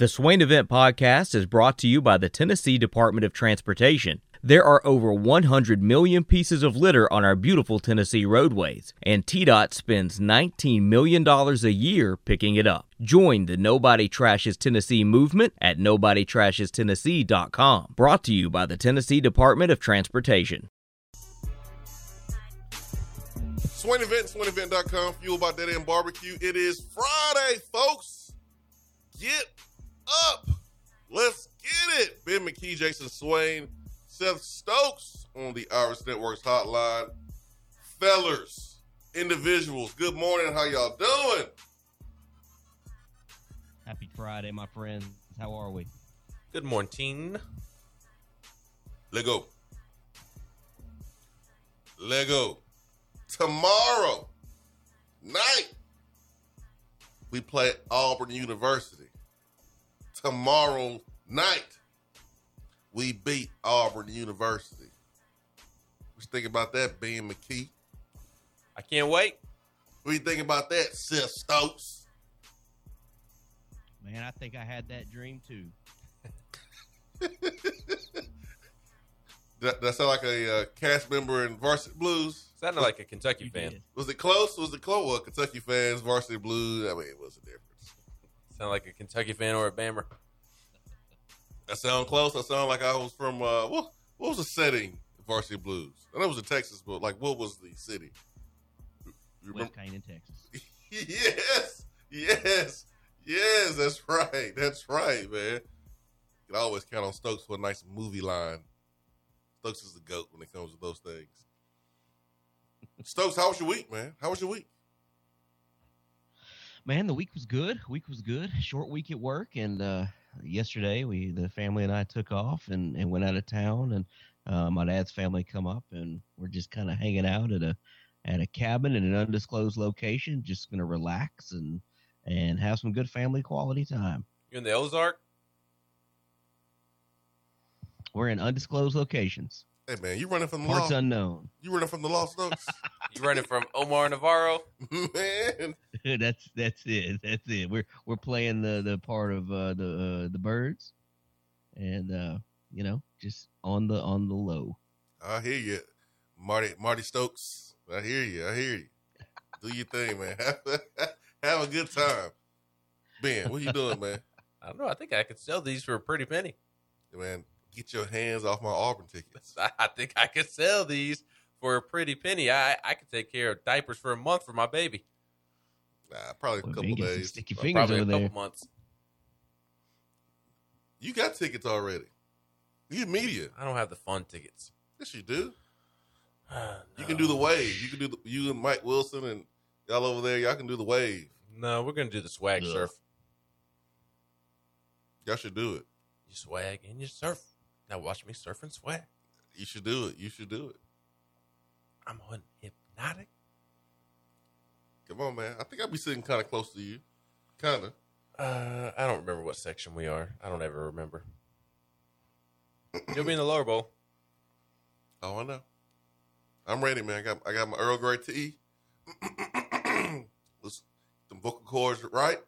The Swain Event Podcast is brought to you by the Tennessee Department of Transportation. There are over 100 million pieces of litter on our beautiful Tennessee roadways, and TDOT spends $19 million a year picking it up. Join the Nobody Trashes Tennessee movement at NobodyTrashesTennessee.com. Brought to you by the Tennessee Department of Transportation. Swain Event, SwainEvent.com, fueled by Dead End Barbecue. It is Friday, folks. Get up. Let's get it. Ben McKee, Jason Swain, Seth Stokes on the Irish Networks hotline. Fellers, individuals, good morning. How y'all doing? Happy Friday, my friends. How are we? Good morning. Let go. Let go. Tomorrow night, we play Auburn University. Tomorrow night, we beat Auburn University. What you think about that, Ben McKee? I can't wait. What do you think about that, Seth Stokes? Man, I think I had that dream too. That, that sound like a uh, cast member in Varsity Blues. Sounded like a Kentucky You fan. did. Was it close? Was it close? Well, Kentucky fans, Varsity Blues. I mean, what's the difference? Sound like a Kentucky fan or a Bammer. I sound close. I sound like I was from uh, what? What was the setting? of Varsity Blues. I know it was in Texas, but like, what was the city? You remember? West Canaan, Texas. yes, yes, yes. That's right. That's right, man. You can always count on Stokes for a nice movie line. Stokes is the goat when it comes to those things. Stokes, how was your week, man? How was your week? Man, the week was good. Week was good. Short week at work, and uh, yesterday we, the family and I, took off and, and went out of town, and uh, my dad's family come up, and we're just kind of hanging out at a at a cabin in an undisclosed location, just gonna relax and and have some good family quality time. You in the Ozark? We're in undisclosed locations, Hey, man, you running from the parts law? unknown. you running from the law, Stokes? You running from Omar Navarro? man, that's that's it. That's it. We're we're playing the the part of uh, the uh, the birds, and uh, you know, just on the on the low. I hear you, Marty. Marty Stokes. I hear you. I hear you. Do your thing, man. Have, have a good time. Ben, what you doing, man? I don't know. I think I could sell these for a pretty penny. Man, get your hands off my Auburn tickets. I I think I could sell these for a pretty penny. I I could take care of diapers for a month for my baby. Nah, probably a Boy, couple man, days. sticky Well, fingers Probably a couple there. months. You got tickets already. You media. I don't have the fun tickets. Yes, you do. Uh, you No. can do the wave. You can do the, you and Mike Wilson and y'all over there. Y'all can do the wave. No, we're gonna do the swag Yeah. surf. Y'all should do it. You swag and you surf. Now watch me surf and swag. You should do it. You should do it. I'm on hypnotic. Come on, man. I think I'll be sitting kind of close to you. Kind of. Uh, I don't remember what section we are. I don't ever remember. You'll be in the lower bowl. Oh, I know. I'm ready, man. I got I got my Earl Grey tea. Let's them vocal cords right.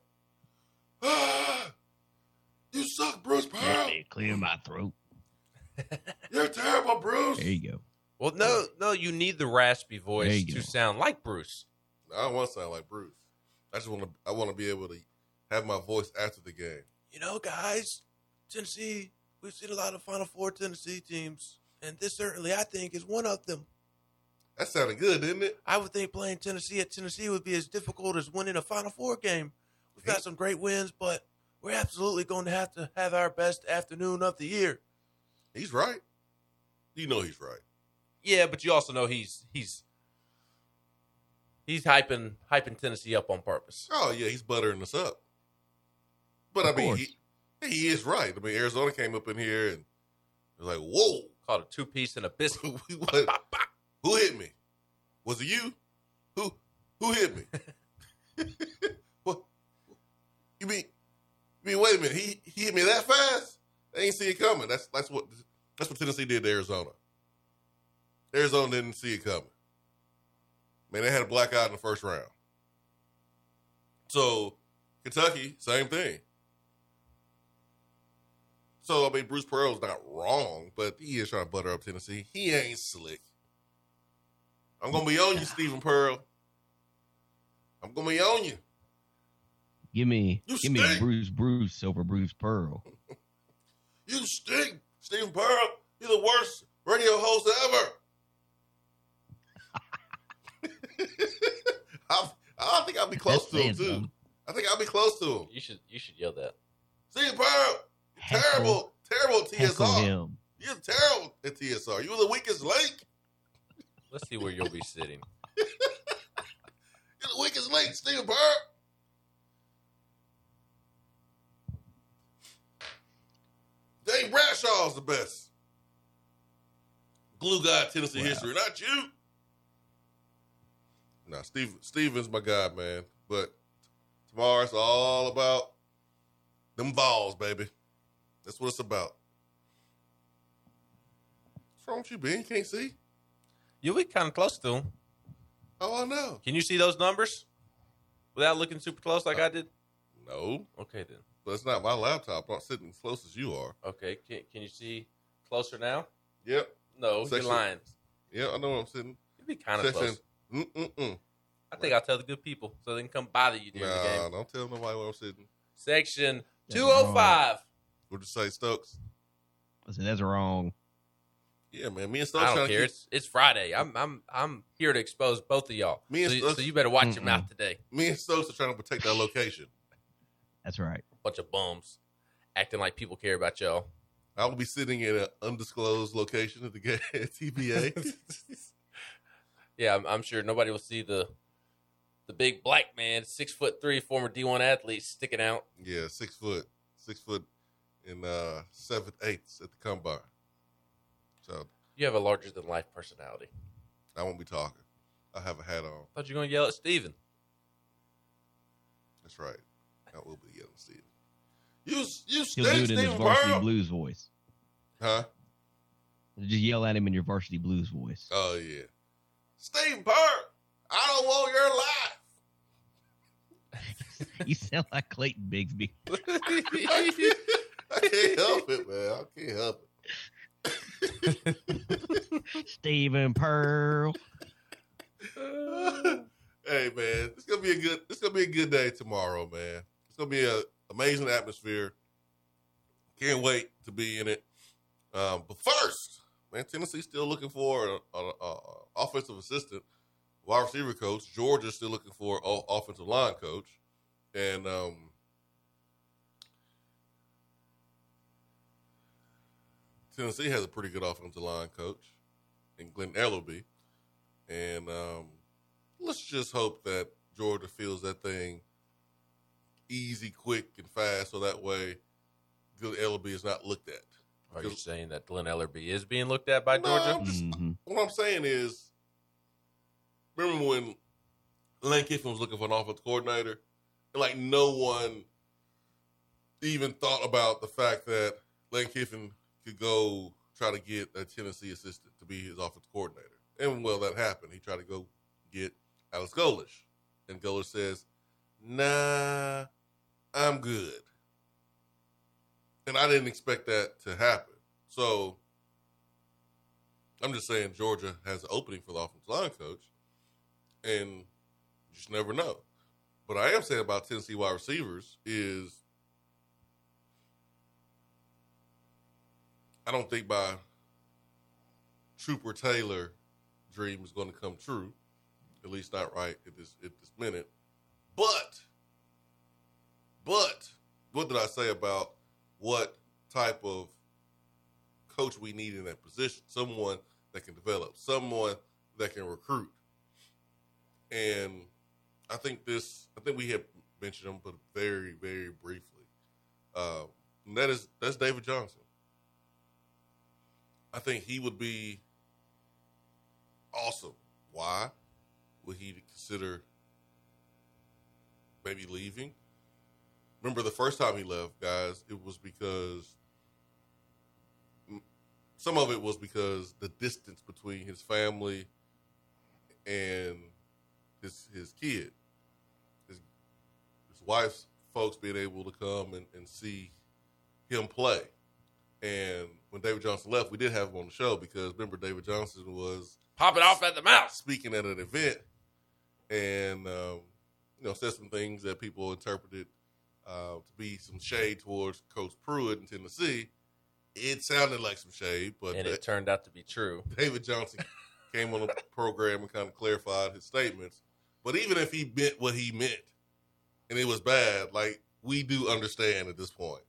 you suck, Bruce Pearl. Hey, clear my throat. You're terrible, Bruce. There you go. Well, no, no, you need the raspy voice to go. sound like Bruce. I don't want to sound like Bruce. I just want to. I want to be able to have my voice after the game. You know, guys, Tennessee, we've seen a lot of Final Four Tennessee teams, and this certainly, I think, is one of them. That sounded good, didn't it? I would think playing Tennessee at Tennessee would be as difficult as winning a Final Four game. We've got some great wins, but we're absolutely going to have to have our best afternoon of the year. He's right. You know he's right. Yeah, but you also know he's he's he's hyping hyping Tennessee up on purpose. Oh yeah, he's buttering us up. But Of I mean, he, he is right. I mean, Arizona came up in here and was like, "Whoa, Called a two piece and a biscuit. Who hit me? Was it you? Who who hit me? what? You mean? You mean? Wait a minute. He he hit me that fast? They ain't see it coming. That's that's what that's what Tennessee did to Arizona. Arizona didn't see it coming. Man, they had a blackout in the first round. So Kentucky, same thing. So I mean, Bruce Pearl's not wrong, but he is trying to butter up Tennessee. He ain't slick. I'm gonna be on you, Steven Pearl. I'm gonna be on you. Give me, You give me. Bruce Bruce over Bruce Pearl. You stink, Steven Pearl. You're the worst radio host ever. I, I think I'll be close to him too. something. I think I'll be close to him. You should you should yell that. Steven Pearl, terrible, terrible TSR. him. You're terrible at TSR. You were the weakest link. Let's see where you'll be sitting. You're the weakest link, Steve Pearl. Dave Bradshaw's the best. Glue guy in Tennessee Wow. history, not you. Nah, Steve Steven's my guy, man. But tomorrow it's all about them balls, baby. That's what it's about. What's wrong with you, Ben? You can't see? You'll be kind of close to him. Oh, I know. Can you see those numbers without looking super close like uh, I did? No, Okay then. but it's not my laptop. I'm not sitting as close as you are. Okay. Can Can you see closer now? Yep. No, Section- you're lying. Yeah, I know where I'm sitting. You'd be kind of close. Mm-mm-mm. I think I'll tell the good people so they can come bother you during the Nah, game. don't tell nobody where I'm sitting. Section 205. What'd you say, Stokes? I said that's wrong. Yeah, man. Me and Stokes I don't trying to care. keep, It's it's Friday. I'm I'm I'm here to expose both of y'all. Me and so, Stokes- so you better watch your Mm-mm. mouth today. me and Stokes are trying to protect our location. That's right. Bunch of bums acting like people care about y'all. I will be sitting in an undisclosed location at the ga- at TBA. Yeah, I'm, I'm sure nobody will see the the big black man, six foot three, former D1 athlete, sticking out. yeah, six foot, six foot, in uh seventh eighths at the combine. So You have a larger than life personality. I won't be talking. I have a hat on. thought you were gonna yell at Steven. That's right. I will be yelling, Steve. You, you He'll do stink, it in his varsity Pearl. blues voice. Huh? Just yell at him in your varsity blues voice. Oh yeah, Steve Pearl. I don't want your life. you sound like Clayton Bigsby. I can't help it, man. I can't help it. Steven Pearl. hey man, it's gonna be a good. It's gonna be a good day tomorrow, man. It's gonna be an amazing atmosphere. Can't wait to be in it. Um, but first, man, Tennessee's still looking for an offensive assistant, wide receiver coach. Georgia's still looking for an offensive line coach, and um, Tennessee has a pretty good offensive line coach in Glen Elarbee. And um, let's just hope that Georgia feels that thing easy, quick, and fast, so that way Glen Elarbee is not looked at. Are you saying that Glen Elarbee is being looked at by No, Georgia? I'm just- Mhm. What I'm saying is, remember when Lane Kiffin was looking for an offensive coordinator, and like no one even thought about the fact that Lane Kiffin could go try to get a Tennessee assistant to be his offensive coordinator. And well, that happened. He tried to go get Alex Golesh, and Golesh says, "Nah, I'm good." And I didn't expect that to happen. So I'm just saying Georgia has an opening for the offensive line coach, and you just never know. But I am saying about Tennessee wide receivers is I don't think my Trooper Taylor dream is going to come true, at least not right at this at this minute. But, but what did I say about what type of coach we need in that position? Someone that can develop, someone that can recruit. And I think this, I think we have mentioned him, but very, very briefly. Uh, and that is that's David Johnson. I think he would be awesome. Why would he consider maybe leaving? Remember the first time he left, guys, it was because some of it was because the distance between his family and his his kid, his his wife's folks being able to come and, and see him play. And when David Johnson left, we did have him on the show because remember David Johnson was popping off at the mouth. speaking at an event and um, you know said some things that people interpreted uh, to be some shade towards Coach Pruitt in Tennessee. It sounded like some shade, but And it turned out to be true. David Johnson came on the program and kind of clarified his statements. But even if he meant what he meant and it was bad, like we do understand at this point.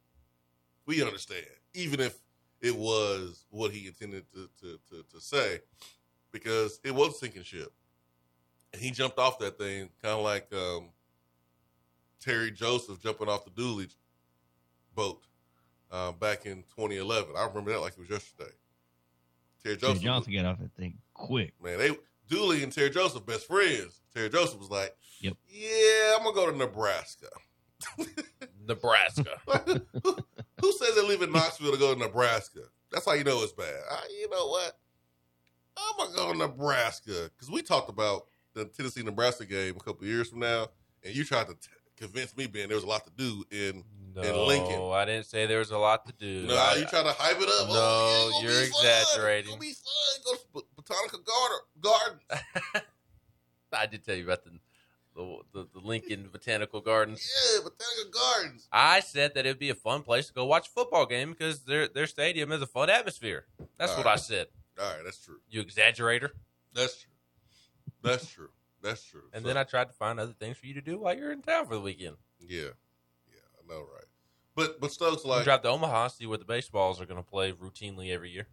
We understand, even if it was what he intended to to, to, to say, because it was sinking ship. And he jumped off that thing kind of like um, Terry Joseph jumping off the Dooley boat uh, back in 2011. I remember that like it was yesterday. Terry Jay Joseph, Johnson got off that thing quick. man, they Dooley and Terry Joseph best friends. Terry Joseph was like, Yep. "Yeah, I'm gonna go to Nebraska." Nebraska. who, who says they're leaving Knoxville to go to Nebraska? That's how you know it's bad. Uh, you know what? I'm gonna go to Nebraska because we talked about the Tennessee Nebraska game a couple years from now, and you tried to t- convince me, Ben, there was a lot to do in. No, Lincoln. I didn't say there was a lot to do. No, I- you try to hype it up. No, oh, yeah, you're be fun. exaggerating. It's gonna be fun. Go to Bot- Botanica Garden. Garden. I did tell you about the the, the, the Lincoln Botanical Gardens. Yeah, Botanica Gardens. I said that it'd be a fun place to go watch a football game because their their stadium is a fun atmosphere. That's All what right. I said. All right, that's true. You exaggerator. That's true. That's true. That's true. And So- then I tried to find other things for you to do while you're in town for the weekend. yeah, yeah, I know, right? But but Stokes You like drive to Omaha, see where the baseballs are going to play routinely every year.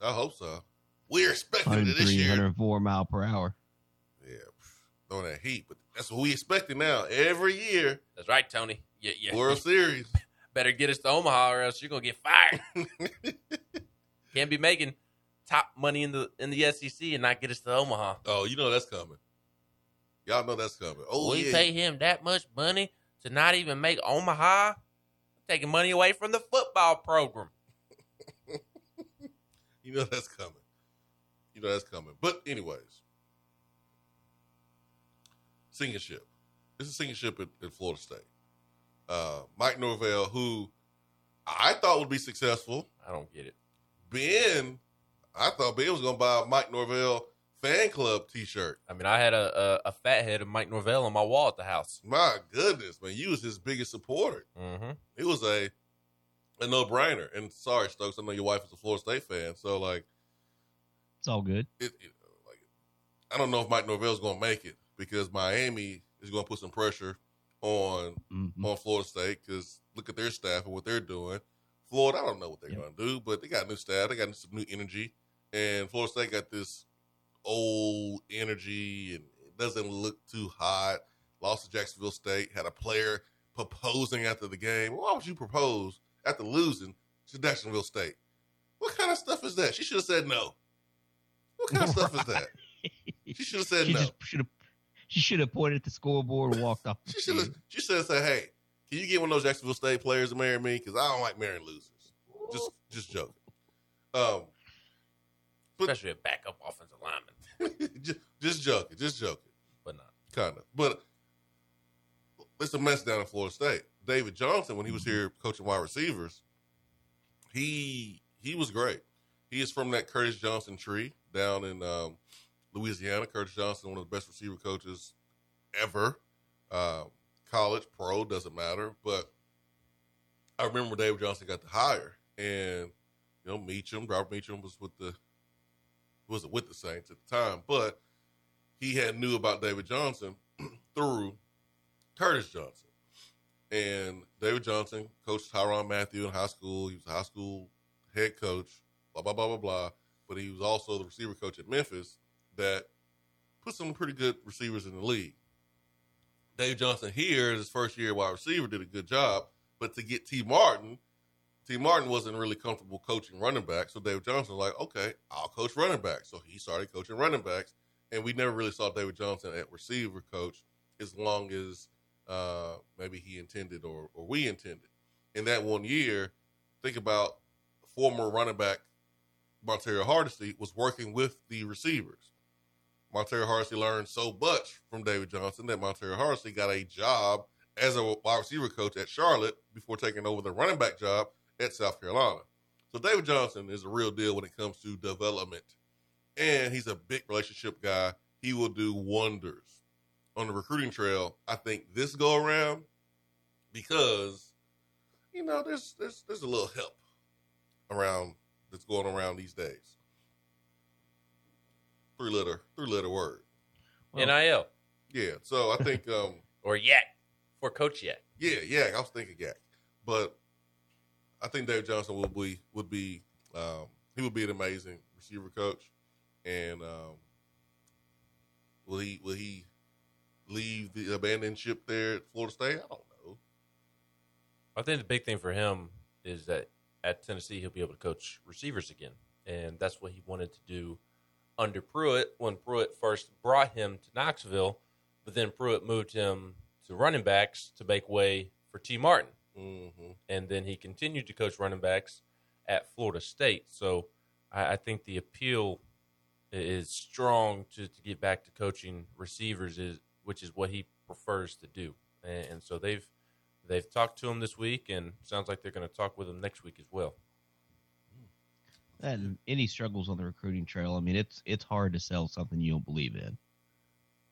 I hope so. We're expecting it this year. 104 mile per hour. Yeah, throwing that heat, but that's what we expecting now. Every year, That's right, Tony. Yeah, yeah. World Series. Better get us to Omaha, or else you're going to get fired. Can't be making top money in the in the SEC and not get us to Omaha. oh, you know that's coming. Y'all know that's coming. Oh we yeah, pay him that much money to not even make Omaha, taking money away from the football program. you know that's coming. You know that's coming. But anyways, sinking ship. This is sinking ship at, at Florida State. Uh, Mike Norvell, who I thought would be successful. I don't get it. Ben, I thought Ben was going to buy a Mike Norvell fan club T-shirt. I mean, I had a, a, a fat head of Mike Norvell on my wall at the house. My goodness, man, you was his biggest supporter. Mm-hmm. It was a a no brainer. And sorry, Stokes, I know your wife is a Florida State fan, so like It's all good. it, it like I don't know if Mike Norvell's going to make it because Miami is going to put some pressure on Mhm. on Florida State because look at their staff and what they're doing. Florida, I don't know what they're Yep. going to do, but they got new staff, they got some new energy, and Florida State got this old energy and it doesn't look too hot. Lost to Jacksonville State, had a player proposing after the game. Why would you propose after losing to Jacksonville State? What kind of stuff is that? She should have said no. What kind of stuff is that? She should have said She no. should have. She should have pointed at the scoreboard and walked off. She should have. She should have said, "Hey, can you get one of those Jacksonville State players to marry me? Because I don't like marrying losers." Just, just joking. Um, but Especially a backup offensive lineman, just, just joking, just joking, but not. kind of. But it's a mess down in Florida State. David Johnson, when he was here coaching wide receivers, he he was great. He is from that Curtis Johnson tree down in um, Louisiana. Curtis Johnson, one of the best receiver coaches ever. Um, college, pro, doesn't matter. But I remember David Johnson got the hire, and you know, Meacham, Robert Meacham was with the wasn't with the Saints at the time, but he had knew about David Johnson through Curtis Johnson. And David Johnson coached Tyrann Mathieu in high school. He was a high school head coach, blah, blah, blah, blah, blah. But he was also the receiver coach at Memphis that put some pretty good receivers in the league. Dave Johnson here, his first year wide receiver, did a good job. But to get Tee Martin, Tee Martin wasn't really comfortable coaching running backs. So David Johnson was like, okay, I'll coach running backs. So he started coaching running backs. And we never really saw David Johnson at receiver coach as long as uh, maybe he intended or, or we intended. In that one year, think about former running back Montario Hardesty was working with the receivers. Montario Hardesty learned so much from David Johnson that Montario Hardesty got a job as a wide receiver coach at Charlotte before taking over the running back job at South Carolina. So David Johnson is a real deal when it comes to development, and he's a big relationship guy. He will do wonders on the recruiting trail. I think this go around because you know there's there's there's a little help around that's going around these days. Three letter three letter word. Well- NIL Yeah. So I think um or Yak for Coach Yak. yeah, yeah, I was thinking Yak. But I think Dave Johnson will be would be um he would be an amazing receiver coach. And um will he will he leave the abandoned ship there at Florida State? I don't know. I think the big thing for him is that at Tennessee he'll be able to coach receivers again, and that's what he wanted to do under Pruitt when Pruitt first brought him to Knoxville, but then Pruitt moved him to running backs to make way for Tee Martin, Mm-hmm. and then he continued to coach running backs at Florida State. So I, I think the appeal is strong to, to get back to coaching receivers, is which is what he prefers to do, and, and so they've they've talked to him this week, and sounds like they're going to talk with him next week as well. and any struggles on the recruiting trail, I mean, it's it's hard to sell something you don't believe in.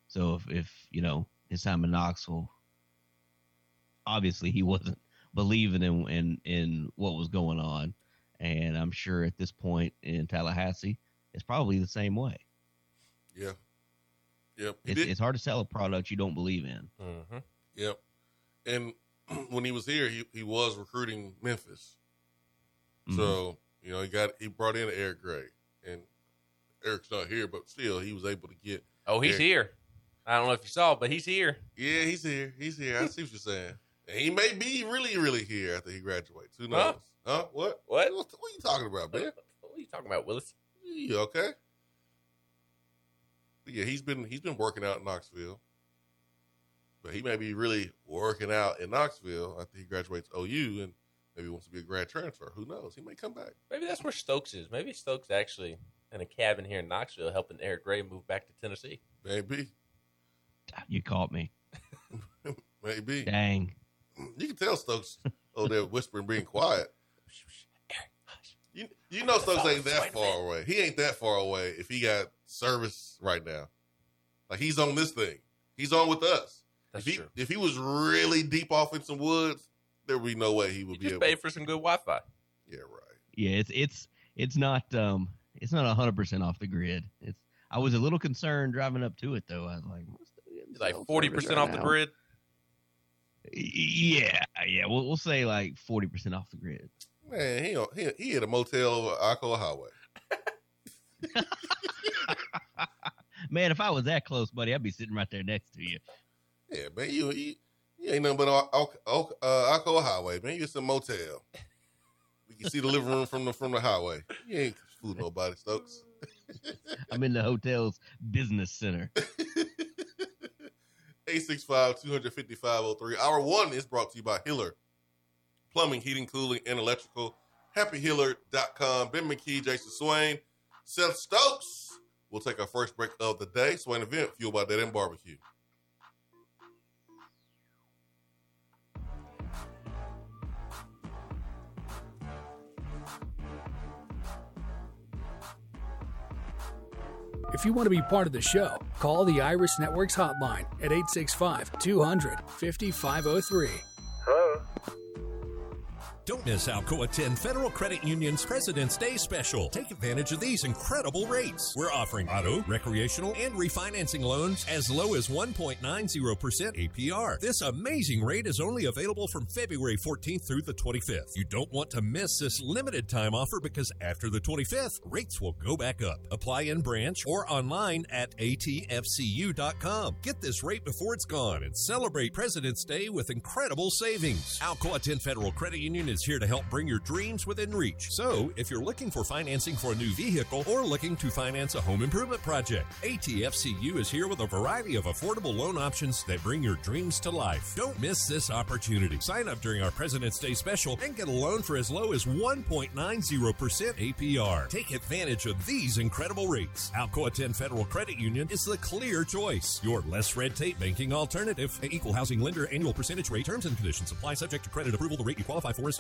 So if if you know his time in Knoxville, obviously he wasn't believing in in in what was going on, and I'm sure at this point in Tallahassee, it's probably the same way. Yeah. Yep. It's, did- it's hard to sell a product you don't believe in. Mm-hmm. Yep. And when he was here, he, he was recruiting Memphis. Mhm. So, you know, he got he brought in Eric Gray. And Eric's not here, but still he was able to get Oh, he's Yeah. here. I don't know if you saw, but he's here. Yeah, he's here. He's here. I see what you're saying. And he may be really, really here after he graduates. Who knows? Huh? Huh? What? What? What, what are you talking about, man? What are you talking about, Willis? You okay? But yeah, he's been he's been working out in Knoxville. But he may be really working out in Knoxville after he graduates OU and maybe wants to be a grad transfer. Who knows? He may come back. Maybe that's where Stokes is. Maybe Stokes actually in a cabin here in Knoxville helping Eric Gray move back to Tennessee. Maybe. You caught me. Maybe. Dang. You can tell Stokes over there whispering, being quiet. You you know Stokes ain't that far away. He ain't that far away if he got service right now. Like he's on this thing. He's on with us. That's if he true. if he was really deep off in some woods, there would be no way he You would be just able. pay for some good Wi-Fi. yeah, right. Yeah, it's it's it's not um it's not hundred percent off the grid. It's I was a little concerned driving up to it though. I was like, what's the- like forty percent right off the grid. Yeah, yeah. We'll we'll say like forty percent off the grid. Man, he he he hit a motel over Alcoa Highway. Man, if I was that close, buddy, I'd be sitting right there next to you. Yeah, man, you you, you ain't nothing but Al- uh, Highway, man. You're some motel. We can see the living room from the from the highway. You ain't fooling nobody, Stokes. I'm in the hotel's business center. 865-250-503. Hour one is brought to you by Hiller. Plumbing, heating, cooling, and electrical. HappyHiller.com. Ben McKee, Jason Swain, Seth Stokes. We'll take our first break of the day. Swain event, fueled by Dead End Barbecue. If you want to be part of the show, call the Iris Networks hotline at 865 200 5503. Don't miss out! Tenn Federal Credit Union's President's Day special. Take advantage of these incredible rates. We're offering auto, recreational, and refinancing loans as low as 1.90% APR. This amazing rate is only available from February 14th through the 25th. You don't want to miss this limited time offer because after the 25th, rates will go back up. Apply in branch or online at atfcu.com. Get this rate before it's gone and celebrate President's Day with incredible savings. Alcoa Tenn Federal Credit Union is here to help bring your dreams within reach. So, if you're looking for financing for a new vehicle or looking to finance a home improvement project, ATFCU is here with a variety of affordable loan options that bring your dreams to life. Don't miss this opportunity. Sign up during our President's Day special and get a loan for as low as 1.90% APR. Take advantage of these incredible rates. Alcoa Tenn Federal Credit Union is the clear choice. Your less red tape banking alternative. An equal housing lender annual percentage rate terms and conditions apply subject to credit approval. The rate you qualify for is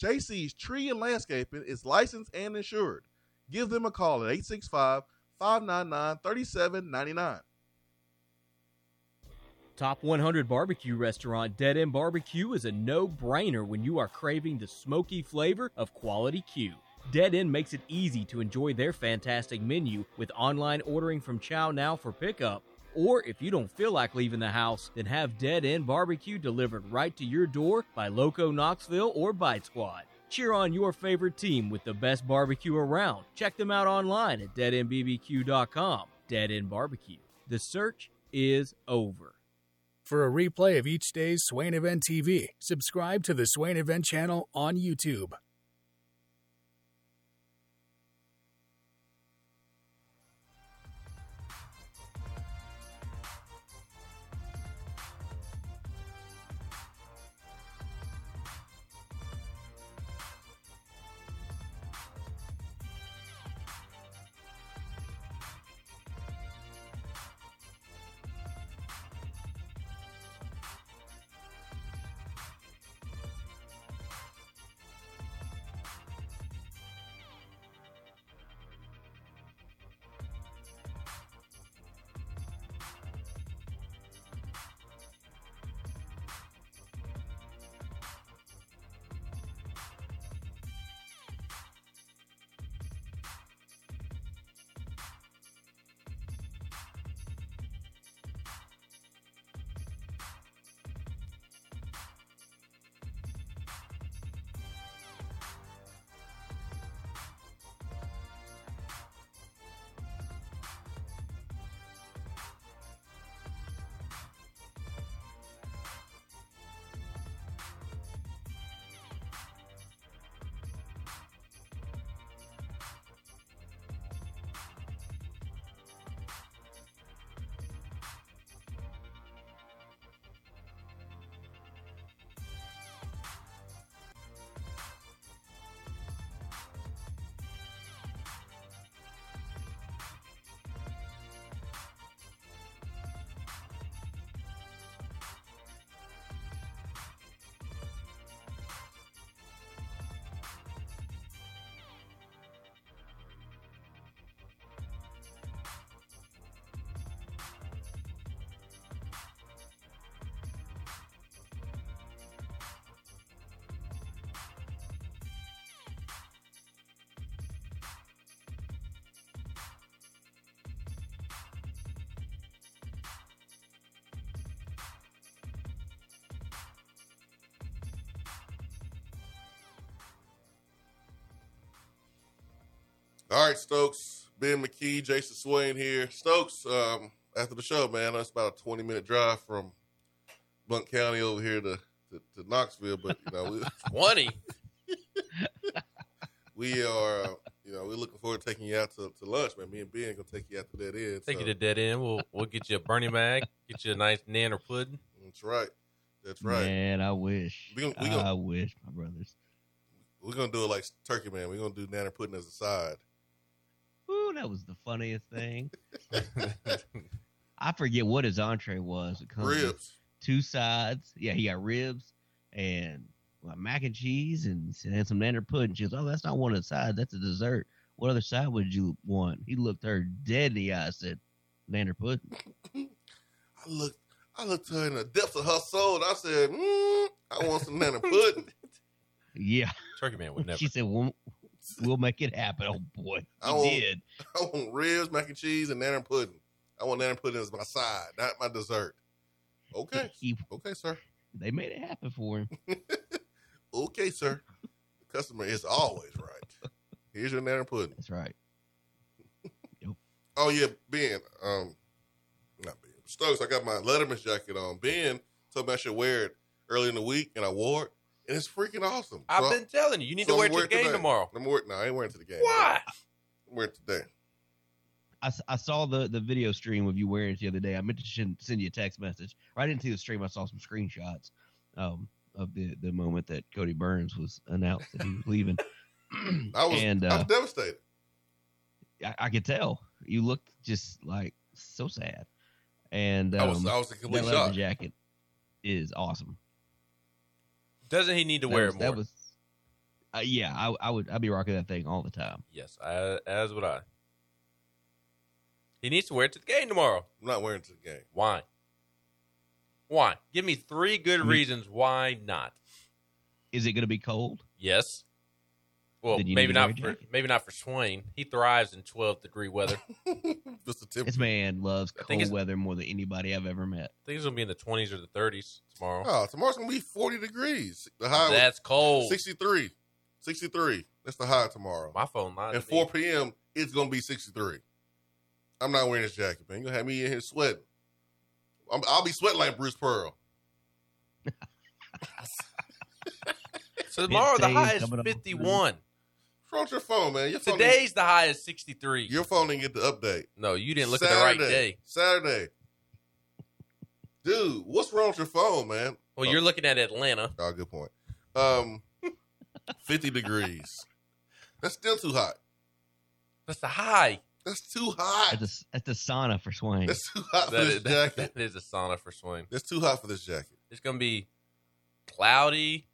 JC's Tree and Landscaping is licensed and insured. Give them a call at 865 599 3799. Top 100 barbecue restaurant Dead End Barbecue is a no brainer when you are craving the smoky flavor of quality Q. Dead End makes it easy to enjoy their fantastic menu with online ordering from Chow Now for pickup. Or if you don't feel like leaving the house, then have Dead End Barbecue delivered right to your door by Loco Knoxville or Bite Squad. Cheer on your favorite team with the best barbecue around. Check them out online at deadendbbq.com. Dead End Barbecue. The search is over. For a replay of each day's Swain Event TV, subscribe to the Swain Event channel on YouTube. All right, Stokes, Ben McKee, Jason Swain here. Stokes, um, after the show, man, that's about a 20 minute drive from Blount County over here to, to, to Knoxville, but, you know, we, 20. we are, uh, you know, we're looking forward to taking you out to, to lunch, man. Me and Ben gonna take you out to that end. Take so- you to dead end. We'll we'll get you a Bernie mag, get you a nice nanner pudding. That's right. That's right. Man, I wish. We gonna- we gonna- I wish, my brothers. We're gonna do it like Turkey Man. We're gonna do nanner pudding as a side. Ooh, that was the funniest thing. I forget what his entree was. It comes Ribs. two sides. Yeah, he got ribs and well, mac and cheese and, and some nanner pudding. She goes, "Oh, that's not one of the sides. That's a dessert. What other side would you want?" He looked her dead in the eye. Said, "Nanner pudding." I looked, I looked her in the depths of her soul, and I said, mm, "I want some nana pudding." Yeah, Turkey Man would never. she said, "We'll, we'll make it happen." Oh boy, I he won't- did. I want ribs, mac and cheese, and nana pudding. I want nana pudding as my side, not my dessert. Okay, He, okay, sir. they made it happen for him. Okay, sir. The customer is always right. Here's your nana pudding. That's right. Yep. Oh yeah, Ben. Um, not Ben. Stokes. I got my Letterman's jacket on. Ben told me I should wear it early in the week, and I wore it, and it's freaking awesome. I've So- been telling you, you need so to wear I'm it to the game today. tomorrow. I'm wearing. No, I ain't wearing it to the game. Why? I'm wearing it today. I, s- I saw the, the video stream of you wearing it the other day. I meant to send, send you a text message. Or I didn't see the stream. I saw some screenshots um, of the, the moment that Kodi Burns was announced that he was leaving. I was. and I uh, was devastated. I, I could tell you looked just like so sad. And um, I was. I was a that complete leather shock. jacket is awesome. Doesn't he need to That wear was, it more? That was, uh, yeah. I, I would. I'd be rocking that thing all the time. yes, I, as would I. He needs to wear it to the game tomorrow. I'm not wearing it to the game. Why? Why? Give me three good I mean- reasons why not. Is it going to be cold? Yes. Well, maybe not for maybe not for Swain. He thrives in twelve degree weather. this man loves cold weather more than anybody I've ever met. I think it's gonna be in the twenties or the thirties tomorrow. Oh, tomorrow's gonna be forty degrees. The high that's cold. 63. 63. That's the high tomorrow. My phone line at four p.m. It's gonna be sixty three. I'm not wearing this jacket, man. You're gonna have me in here sweating. i I'll be sweating like Bruce Pearl. so tomorrow the high is 51. Throw your phone, man. Your phone Today's the high is 63. Your phone didn't get the update. No, you didn't look Saturday, at the right day. Saturday. Dude, what's wrong with your phone, man? Well, oh. you're looking at Atlanta. Oh, good point. Um, 50 degrees. That's still too hot. That's the high. That's too hot. That's, that's the sauna for Swain. That's too hot that for is, this that, jacket. That is a sauna for Swain. That's too hot for this jacket. It's going to be cloudy,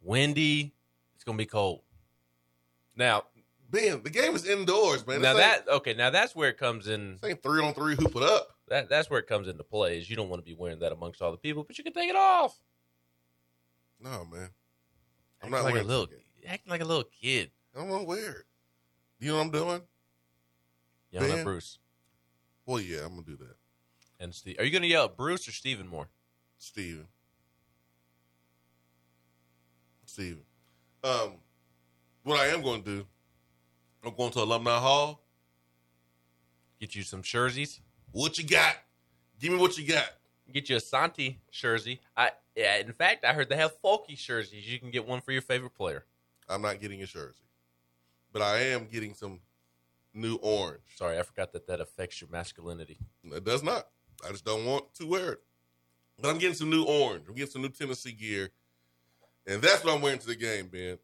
windy. It's going to be cold. Now, Ben, the game is indoors, man. now that okay, now that's where it comes in. ain't three on three hoop it up. That that's where it comes into play. Is you don't want to be wearing that amongst all the people, but you can take it off. No, man. I'm Acting not like wearing a little, acting like a little kid. I don't want to wear it. You know what I'm doing? Yelling Ben? at Bruce Well, yeah, I'm gonna do that, and Steve. Are you gonna yell at Bruce or Steven more? Steven. Steven. Um, what I am going to do, I'm going to Alumni Hall. Get you some jerseys. What you got? Give me what you got. Get you a Santi jersey. I yeah. In fact, I heard they have folky jerseys. You can get one for your favorite player. I'm not getting a jersey, but I am getting some new orange. Sorry, I forgot that that affects your masculinity. It does not. I just don't want to wear it. But I'm getting some new orange. I'm getting some new Tennessee gear. And that's what I'm wearing to the game, Ben.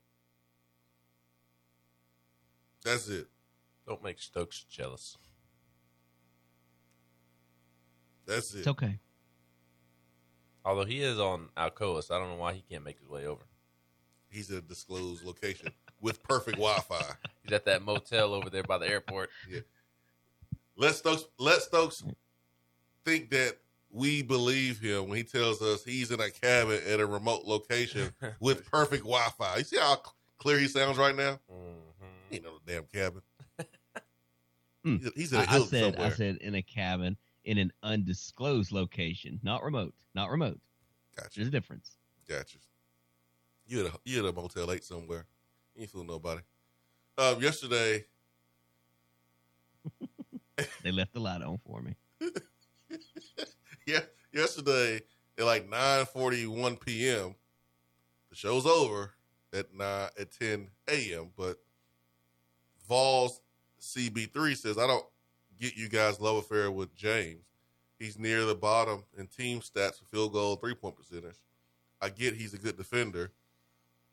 That's it. Don't make Stokes jealous. That's it. It's okay. Although he is on Alcoa, so I don't know why he can't make his way over. He's at a disclosed location with perfect Wi-Fi. He's at that motel over there by the airport. Yeah. Let Stokes let Stokes think that we believe him when he tells us he's in a cabin at a remote location with perfect Wi-Fi. You see how clear he sounds right now? Mhm. He ain't no damn cabin. Hmm. He's- He's in a I, I Hilton said somewhere. I said in a cabin in an undisclosed location, not remote, not remote. Gotcha. There's a difference. Gotcha. You at a you at a Motel Eight somewhere. You ain't fooling nobody. Um, yesterday, They left the light on for me. yeah, yesterday at like nine forty one p.m. The show's over at nine at ten a.m. But Vols CB three says I don't get you guys love affair with James. He's near the bottom in team stats for field goal, three point percentage. I get he's a good defender,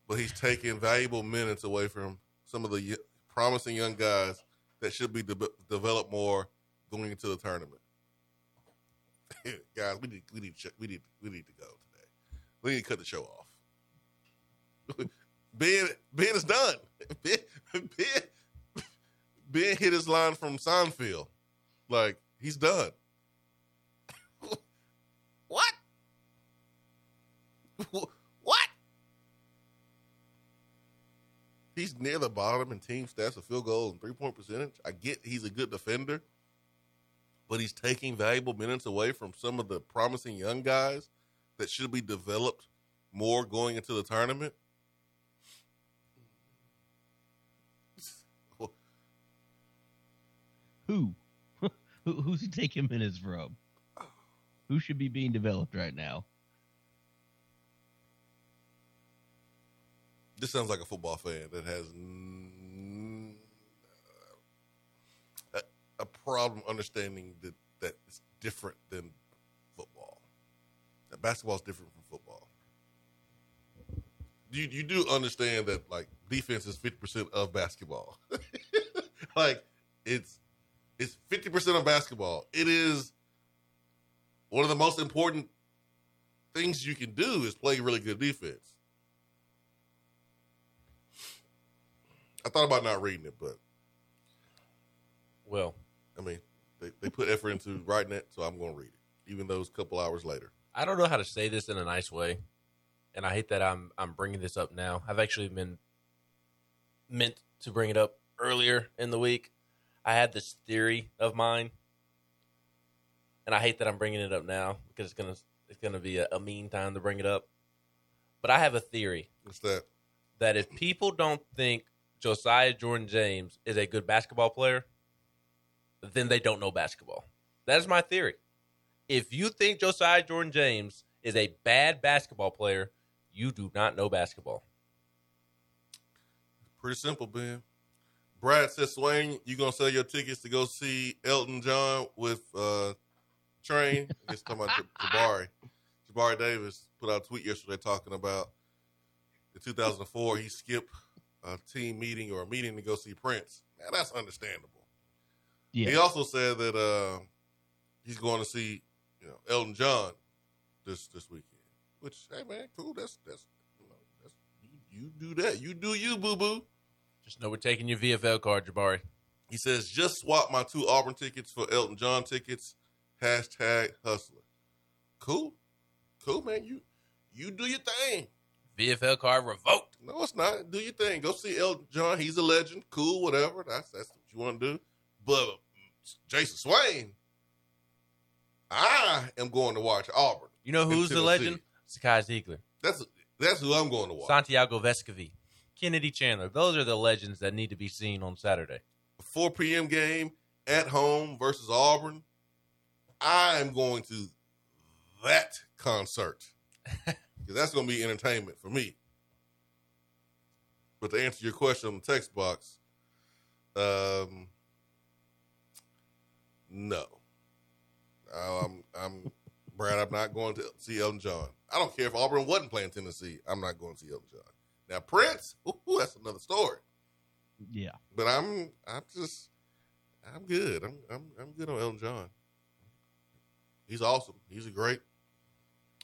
but he's taking valuable minutes away from some of the promising young guys that should be de- developed more going into the tournament. guys, we need we need we need we need to go today. We need to cut the show off. ben Ben is done. Ben Ben, ben hit his line from Seinfeld. Like he's done. what? What? He's near the bottom in team stats of field goals and three point percentage. I get he's a good defender, but he's taking valuable minutes away from some of the promising young guys that should be developed more going into the tournament. Who? Who who's taking minutes from? Who should be being developed right now? This sounds like a football fan that has mm, a, a problem understanding that that it's different than football. That basketball is different from football. You you do understand that like defense is fifty percent of basketball. like it's it's fifty percent of basketball. It is one of the most important things you can do is play really good defense. I thought about not reading it, but Well, I mean, they, they put effort into writing it, so I'm going to read it, even though it's a couple hours later. I don't know how to say this in a nice way, and I hate that I'm I'm bringing this up now. I've actually been meant to bring it up earlier in the week. I had this theory of mine, and I hate that I'm bringing it up now because it's gonna it's gonna be a, a mean time to bring it up. But I have a theory What's that? that if people don't think Josiah Jordan James is a good basketball player, then they don't know basketball. That is my theory. If you think Josiah Jordan James is a bad basketball player, you do not know basketball. Pretty simple, Ben. Brad says, Swain, you going to sell your tickets to go see Elton John with uh, Train? It's talking about Jabari. Jabari Davis put out a tweet yesterday talking about in 2004, he skipped a team meeting or a meeting to go see Prince. Now, that's understandable. Yeah. He also said that uh, he's going to see, you know, Elton John this this weekend. Which, hey man, cool. That's that's you know, that's you, you do that. You do you, boo boo. Just know we're taking your VFL card, Jabari. He says, just swap my two Auburn tickets for Elton John tickets. Hashtag hustler. Cool. Cool, man. You you do your thing. VFL card revoked. No, it's not. Do your thing. Go see Elton John. He's a legend. Cool, whatever. That's that's what you want to do. But Jason Swain, I am going to watch Auburn. You know who's the legend? Zakai Zeigler, That's that's who I'm going to watch. Santiago Vescovi, Kennedy Chandler. Those are the legends that need to be seen on Saturday. 4 p.m. game at home versus Auburn. I am going to that concert. 'Cause that's going to be entertainment for me. But to answer your question on the text box, um, no. I'm, I'm, Brad, I'm not going to see Elton John. I don't care if Auburn wasn't playing Tennessee. I'm not going to see Elton John. Now, Prince, ooh, that's another story. Yeah. But I'm I'm just I'm good. I'm I'm I'm good on Elton John. He's awesome. He's a great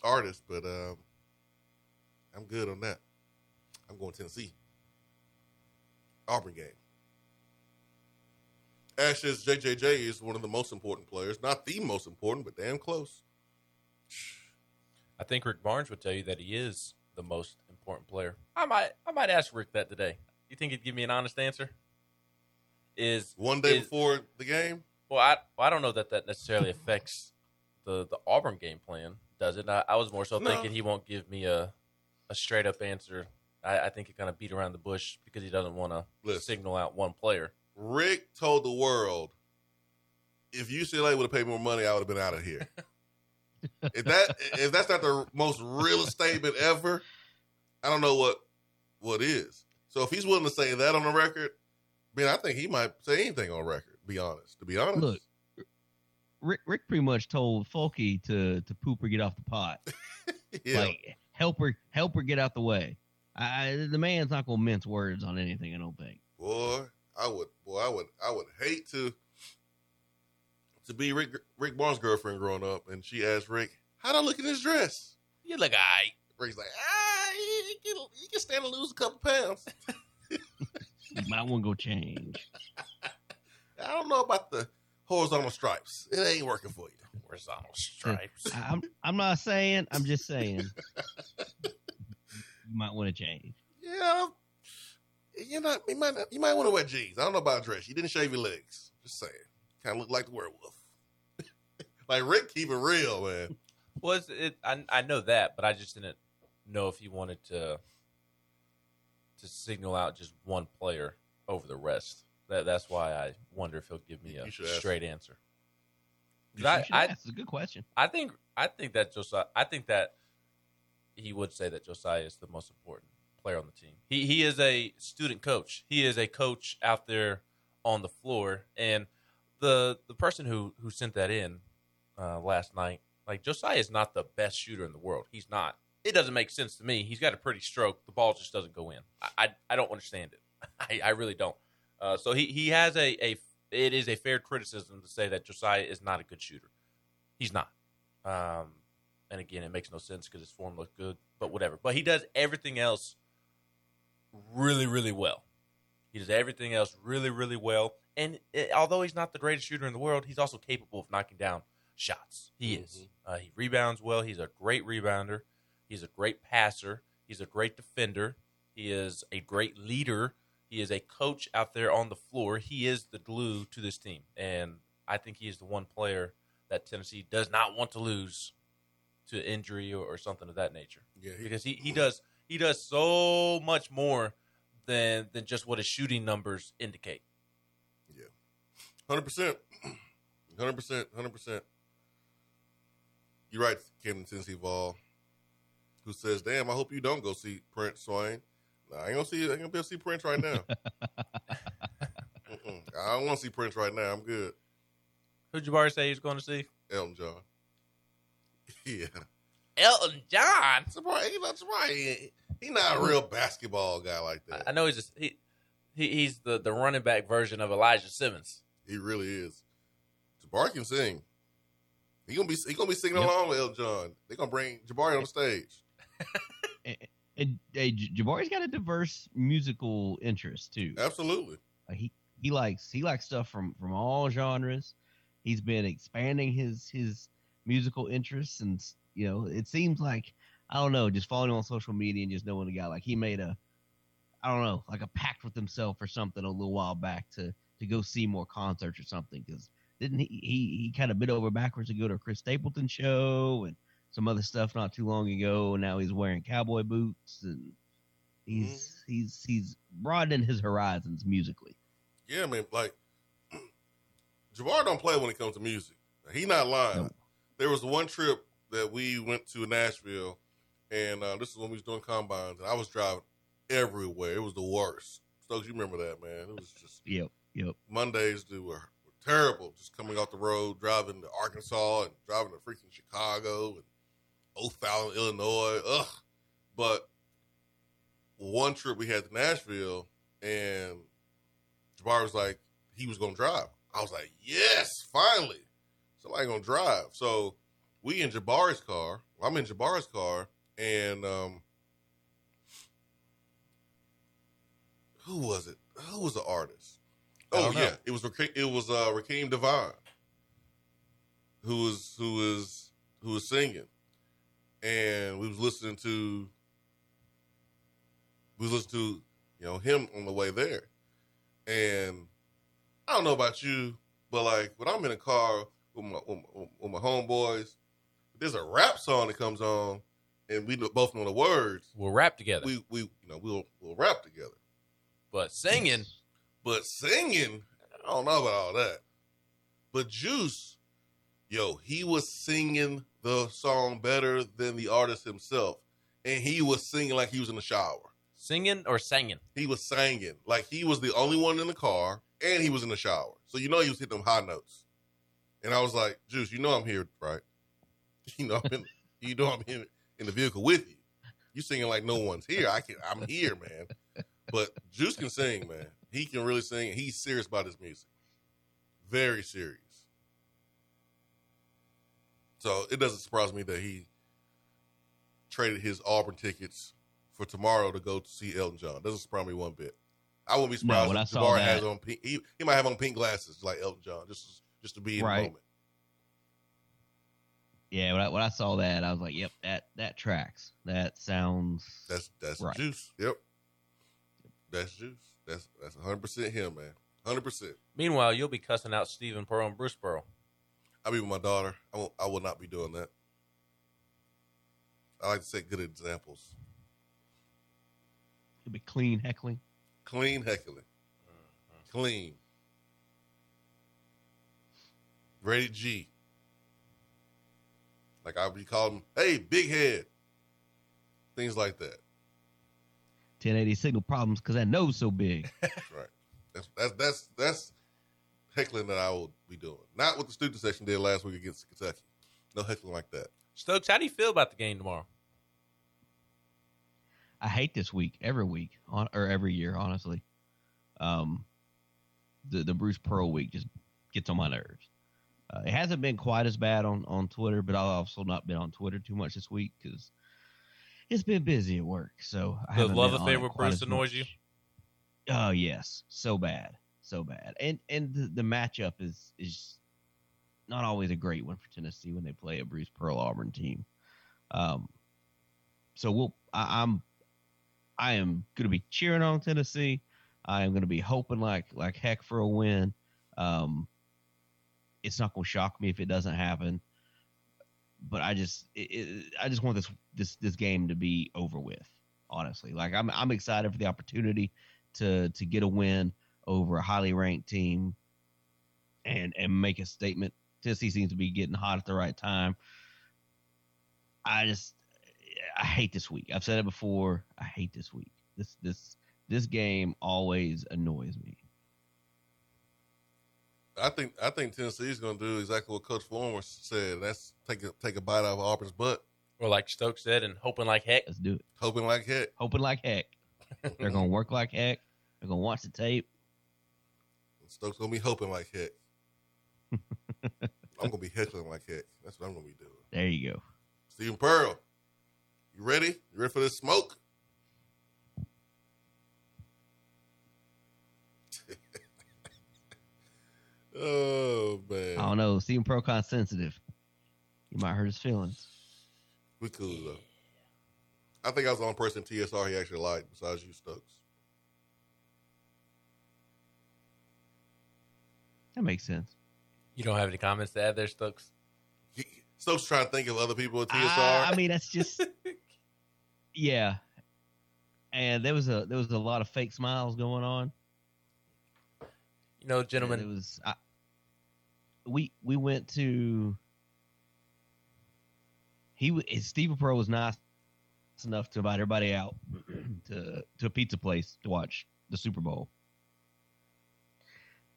artist, but um I'm good on that. I'm going Tennessee. Auburn game. Ash says JJJ is one of the most important players. Not the most important, but damn close. I think Rick Barnes would tell you that he is the most important player. I might I might ask Rick that today. You think he'd give me an honest answer? Is One day is- before the game, Well, I well, I don't know that that necessarily affects the the Auburn game plan, does it? I, I was more so No. thinking he won't give me a a straight up answer. I, I think he kind of beat around the bush because he doesn't want to signal out one player. Rick told the world, if UCLA would have paid more money, I would have been out of here. if that if that's not the most realest statement ever, I don't know what what is. So if he's willing to say that on the record, man, I think he might say anything on record. Be honest. To be honest, Look, Rick Rick pretty much told Folky to to poop or get off the pot. yeah, Like help her help her get out the way. I, the man's not gonna mince words on anything. I don't think. boy, I would, boy, I would, I would hate to to be Rick Rick Barnes' girlfriend growing up, and she asked Rick, "How'd I look in this dress?" You look alright. Rick's like, "Ah, you, you can, you can stand to lose a couple pounds." You might want to go change. I don't know about the horizontal stripes. It ain't working for you. Horizontal stripes. I- I'm I'm not saying. I'm just saying. you might want to change. Yeah, you know, you might you might want to wear jeans. I don't know about a dress. You didn't shave your legs. Just saying, kind of look like the werewolf. like Rick, keep it real, man. Was it? I I know that, but I just didn't know if he wanted to to signal out just one player over the rest. That that's why I wonder if he'll give me a should ask straight answer. You I, I. It's a good question. I think I think that Josiah. I think that he would say that Josiah is the most important player on the team. He he is a student coach. He is a coach out there on the floor, and the the person who who sent that in uh, last night, like Josiah is not the best shooter in the world. He's not. It doesn't make sense to me. He's got a pretty stroke. The ball just doesn't go in. I I, I don't understand it. I, I really don't. Uh, so he he has a a it is a fair criticism to say that Josiah is not a good shooter. He's not. Um, and again, it makes no sense because his form looked good, but whatever. But he does everything else really, really well. He does everything else really, really well. And it, although he's not the greatest shooter in the world, he's also capable of knocking down shots. He is. Uh, he rebounds well. He's a great rebounder. He's a great passer. He's a great defender. He is a great leader. He is a coach out there on the floor. He is the glue to this team. And I think he is the one player that Tennessee does not want to lose to injury or, or something of that nature. Yeah, he- because he, he does he does so much more than than just what his shooting numbers indicate. Yeah. Hundred percent, hundred percent, hundred percent. You're right, Camden Tennessee Vol, who says, "Damn, I hope you don't go see Prince Swain." Nah, I ain't gonna see. I ain't gonna be able to see Prince right now. I don't want to see Prince right now. I'm good. Who'd Jabari say he's going to see? Elton John. Yeah, Elton John. surprise. He's not surprised. He, he not a real basketball guy like I, that. I know he's just, he, he he's the the running back version of Elijah Simmons. He really is. Jabari can sing. He gonna be he gonna be singing Yep. along with Elton John. They gonna bring Jabari on the stage. And, hey, J- Jabari's got a diverse musical interest too. Absolutely. Like, he he likes he likes stuff from from all genres. He's been expanding his his musical interests, and you know, it seems like I don't know, just following him on social media and just knowing the guy, like he made a I don't know, like a pact with himself or something a little while back to to go see more concerts or something. Because didn't he he, he kind of bit over backwards to go to a Chris Stapleton show and some other stuff not too long ago. And now he's wearing cowboy boots and he's he's he's broadening his horizons musically. Yeah, man. Like Jabari don't play when it comes to music. He not lying. No. There was one trip that we went to Nashville, and uh, this is when we was doing combines, and I was driving everywhere. It was the worst. Stokes, you remember that, man? It was just Yep, yep. Mondays that were, were terrible. Just coming off the road, driving to Arkansas and driving to freaking Chicago and O'Fallon, Illinois. Ugh. But one trip we had to Nashville, and Jabari was like, he was going to drive. I was like, yes, finally. Somebody going to drive. So we in Jabari's car. I'm in Jabari's car, and um, who was it? Who was the artist? Oh yeah, it was Rakeem, it was uh, Raheem Devine, who was who was who was singing, and we was listening to we was listening to you know him on the way there, and I don't know about you, but like when I'm in a car with my with my, with my homeboys, there's a rap song that comes on, and we both know the words. We'll rap together, We we you know we'll we'll rap together. but singing. But singing, I don't know about all that. But Juice, yo, he was singing the song better than the artist himself. And he was singing like he was in the shower. Singing or singing? He was singing like he was the only one in the car and he was in the shower. So you know he was hitting them high notes. And I was like, Juice, you know I'm here, right? You know I'm in, you know I'm in, in the vehicle with you. You singing like no one's here. I can I'm here, man. But Juice can sing, man. He can really sing. He's serious about his music. Very serious. So it doesn't surprise me that he traded his Auburn tickets for tomorrow to go to see Elton John. Doesn't surprise me one bit. I wouldn't be surprised when if I saw Jabari that- has on pink. He, he might have on pink glasses like Elton John, just just to be in Right. the moment. Yeah, when I, when I saw that, I was like, "Yep, that that tracks. That sounds That's that's Right. juice. Yep, that's juice. That's that's 100 percent him, man. 100. percent Meanwhile, you'll be cussing out Steven Pearl and Bruce Pearl. I'll be with my daughter. I won't. I will not be doing that. I like to set good examples. it'd be clean heckling." Clean heckling. Clean. Rated G. Like I'll be calling, hey, big head. Things like that. 1080 signal problems because that nose so big. That's right. That's that's that's that's heckling that I will be doing. Not what the student section did last week against Kentucky. No heckling like that. Stokes, how do you feel about the game tomorrow? I hate this week every week on or every year, honestly. Um, the the Bruce Pearl week just gets on my nerves. Uh, it hasn't been quite as bad on on Twitter, but I've also not been on Twitter too much this week because it's been busy at work. So I The love been on affair with Bruce annoys much. you? Oh yes, so bad, so bad, and and the, the matchup is is not always a great one for Tennessee when they play a Bruce Pearl Auburn team. Um, so we'll I, I'm I am going to be cheering on Tennessee. I am going to be hoping like like heck for a win. Um, it's not going to shock me if it doesn't happen, but I just it, it, I just want this this this game to be over with. Honestly, like I'm I'm excited for the opportunity to to get a win over a highly ranked team and and make a statement. Tennessee seems to be getting hot at the right time. I just I hate this week. I've said it before. I hate this week. This this this game always annoys me. I think I think Tennessee's going to do exactly what Coach Fulmer said. That's take a take a bite out of Auburn's butt, Or like Stokes said, and hoping like heck. Let's do it. hoping like heck. Hoping like heck. They're gonna work like heck. They're gonna watch the tape. Stokes gonna be hoping like heck. I'm gonna be heckling like heck. That's what I'm gonna be doing. There you go. Steven Pearl, you ready? You ready for this smoke? oh man, I don't know. Stephen Procon sensitive. You might hurt his feelings. we cool though. I think I was the only person in TSR he actually liked besides you, Stokes. That makes sense. You don't have any comments to add there, Stokes? Stokes trying to think of other people at TSR. I, I mean, that's just yeah. And there was a there was a lot of fake smiles going on. You know, And gentlemen, it was I, we we went to he w- Steve Pro was nice enough to invite everybody out to to a pizza place to watch the Super Bowl.